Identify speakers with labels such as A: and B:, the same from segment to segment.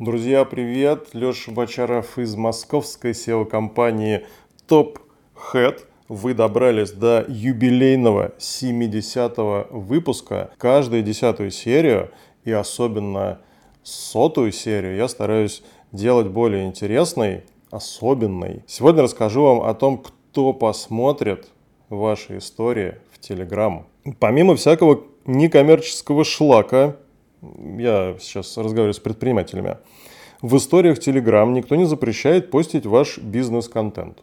A: Друзья, привет! Леша Бочаров из московской SEO-компании Top Head. Вы добрались до юбилейного 70-го выпуска. Каждую десятую серию и особенно сотую серию я стараюсь делать более интересной, особенной. Сегодня расскажу вам о том, кто посмотрит ваши истории в Telegram. Помимо всякого некоммерческого шлака, я сейчас разговариваю с предпринимателями, в историях Telegram никто не запрещает постить ваш бизнес-контент,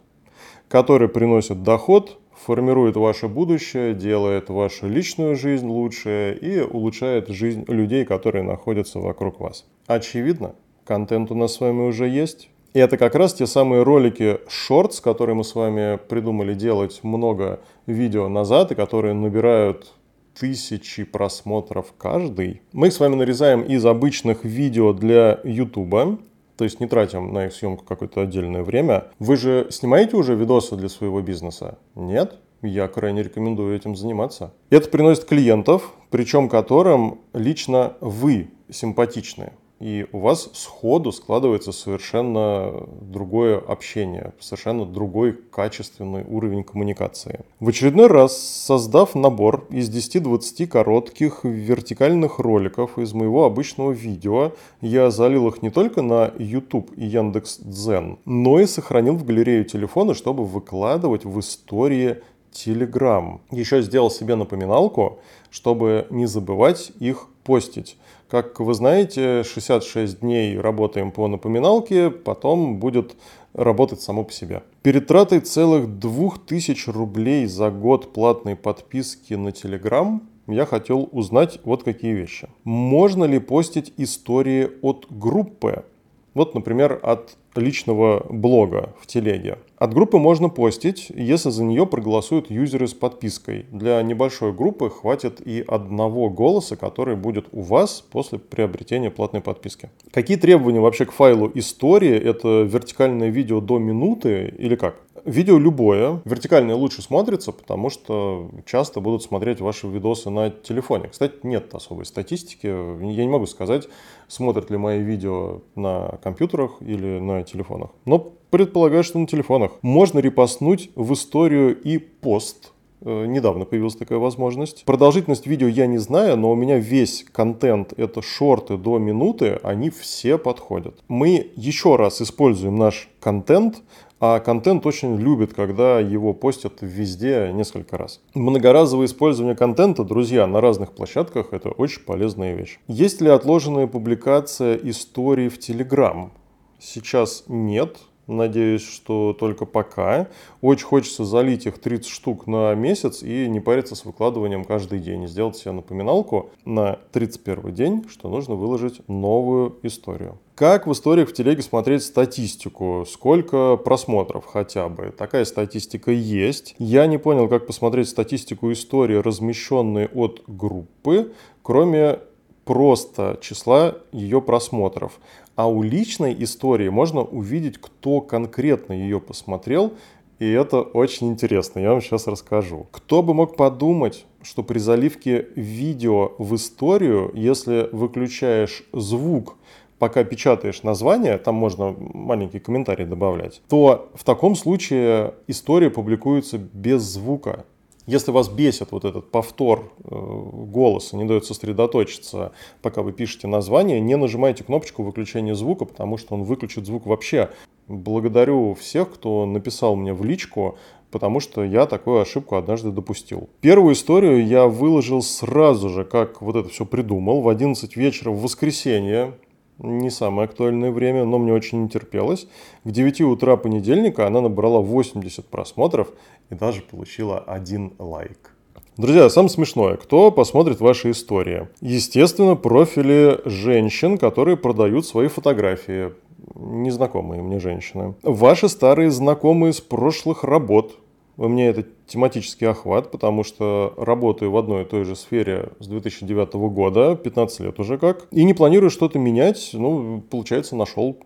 A: который приносит доход, формирует ваше будущее, делает вашу личную жизнь лучше и улучшает жизнь людей, которые находятся вокруг вас. Очевидно, контент у нас с вами уже есть. И это как раз те самые ролики Shorts, которые мы с вами придумали делать много видео назад и которые набирают тысячи просмотров каждый. Мы их с вами нарезаем из обычных видео для YouTube, то есть не тратим на их съемку какое-то отдельное время. Вы же снимаете уже видосы для своего бизнеса? Нет? Я крайне рекомендую этим заниматься. Это приносит клиентов, причем которым лично вы симпатичны и у вас сходу складывается совершенно другое общение, совершенно другой качественный уровень коммуникации. В очередной раз, создав набор из 10-20 коротких вертикальных роликов из моего обычного видео, я залил их не только на YouTube и Яндекс.Дзен, но и сохранил в галерею телефона, чтобы выкладывать в истории Telegram. Еще сделал себе напоминалку, чтобы не забывать их постить. Как вы знаете, 66 дней работаем по напоминалке, потом будет работать само по себе. Перед тратой целых 2000 рублей за год платной подписки на Telegram я хотел узнать вот какие вещи. Можно ли постить истории от группы? Вот, например, от личного блога в телеге. От группы можно постить, если за нее проголосуют юзеры с подпиской. Для небольшой группы хватит и одного голоса, который будет у вас после приобретения платной подписки. Какие требования вообще к файлу истории? Это вертикальное видео до минуты или как? Видео любое. Вертикальное лучше смотрится, потому что часто будут смотреть ваши видосы на телефоне. Кстати, нет особой статистики. Я не могу сказать, смотрят ли мои видео на компьютерах или на телефонах. Но предполагаю, что на телефонах. Можно репостнуть в историю и пост э, Недавно появилась такая возможность. Продолжительность видео я не знаю, но у меня весь контент, это шорты до минуты, они все подходят. Мы еще раз используем наш контент а контент очень любит, когда его постят везде несколько раз. Многоразовое использование контента, друзья, на разных площадках – это очень полезная вещь. Есть ли отложенная публикация историй в Telegram? Сейчас нет, Надеюсь, что только пока. Очень хочется залить их 30 штук на месяц и не париться с выкладыванием каждый день. Сделать себе напоминалку на 31 день, что нужно выложить новую историю. Как в историях в телеге смотреть статистику? Сколько просмотров хотя бы? Такая статистика есть. Я не понял, как посмотреть статистику истории, размещенной от группы, кроме просто числа ее просмотров. А у личной истории можно увидеть, кто конкретно ее посмотрел, и это очень интересно, я вам сейчас расскажу. Кто бы мог подумать, что при заливке видео в историю, если выключаешь звук, пока печатаешь название, там можно маленький комментарий добавлять, то в таком случае история публикуется без звука. Если вас бесит вот этот повтор э, голоса, не дает сосредоточиться, пока вы пишете название, не нажимайте кнопочку выключения звука, потому что он выключит звук вообще. Благодарю всех, кто написал мне в личку, потому что я такую ошибку однажды допустил. Первую историю я выложил сразу же, как вот это все придумал, в 11 вечера в воскресенье не самое актуальное время, но мне очень не терпелось. К 9 утра понедельника она набрала 80 просмотров и даже получила один лайк. Друзья, самое смешное, кто посмотрит ваши истории? Естественно, профили женщин, которые продают свои фотографии. Незнакомые мне женщины. Ваши старые знакомые с прошлых работ, у меня это тематический охват, потому что работаю в одной и той же сфере с 2009 года, 15 лет уже как, и не планирую что-то менять, ну, получается, нашел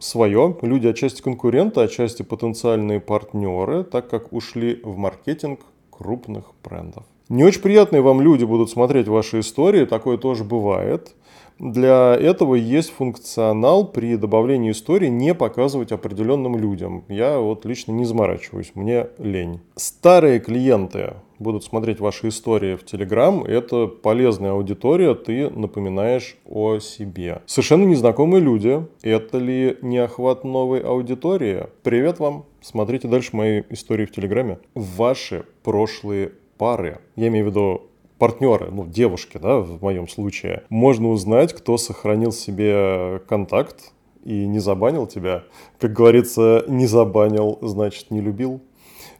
A: свое. Люди отчасти конкуренты, отчасти потенциальные партнеры, так как ушли в маркетинг крупных брендов. Не очень приятные вам люди будут смотреть ваши истории, такое тоже бывает. Для этого есть функционал при добавлении истории не показывать определенным людям. Я вот лично не заморачиваюсь, мне лень. Старые клиенты будут смотреть ваши истории в Телеграм, это полезная аудитория, ты напоминаешь о себе. Совершенно незнакомые люди, это ли не охват новой аудитории? Привет вам, смотрите дальше мои истории в Телеграме. Ваши прошлые пары, я имею в виду партнеры, ну, девушки, да, в моем случае, можно узнать, кто сохранил себе контакт и не забанил тебя. Как говорится, не забанил, значит, не любил.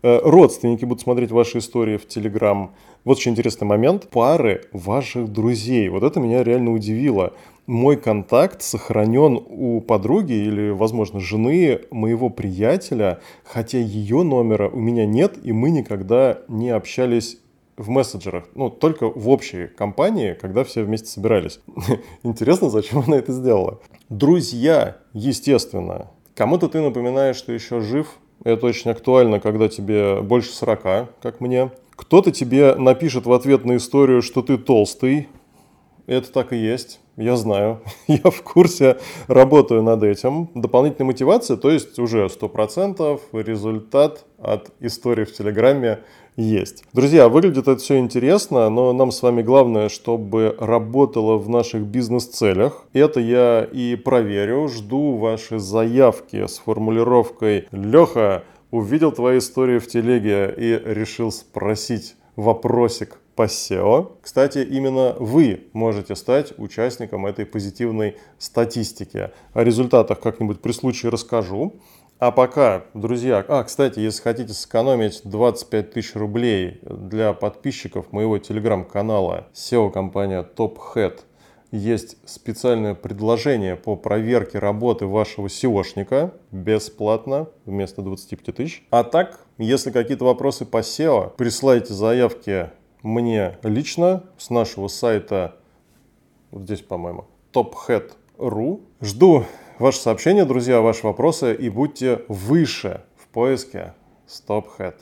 A: Э, родственники будут смотреть ваши истории в Телеграм. Вот очень интересный момент. Пары ваших друзей. Вот это меня реально удивило. Мой контакт сохранен у подруги или, возможно, жены моего приятеля, хотя ее номера у меня нет, и мы никогда не общались в мессенджерах, ну, только в общей компании, когда все вместе собирались. Интересно, зачем она это сделала? Друзья, естественно. Кому-то ты напоминаешь, что еще жив, это очень актуально, когда тебе больше 40, как мне. Кто-то тебе напишет в ответ на историю, что ты толстый. Это так и есть. Я знаю. Я в курсе, работаю над этим. Дополнительная мотивация, то есть уже 100% результат от истории в Телеграме есть. Друзья, выглядит это все интересно, но нам с вами главное, чтобы работало в наших бизнес-целях. Это я и проверю. Жду ваши заявки с формулировкой «Леха, увидел твои истории в телеге и решил спросить вопросик по SEO. Кстати, именно вы можете стать участником этой позитивной статистики. О результатах как-нибудь при случае расскажу. А пока, друзья, а, кстати, если хотите сэкономить 25 тысяч рублей для подписчиков моего телеграм-канала SEO-компания Top Head, есть специальное предложение по проверке работы вашего SEOшника бесплатно вместо 25 тысяч. А так, если какие-то вопросы по SEO, присылайте заявки мне лично с нашего сайта, вот здесь, по-моему, tophead.ru. Жду Ваши сообщения, друзья, ваши вопросы и будьте выше в поиске StopHead.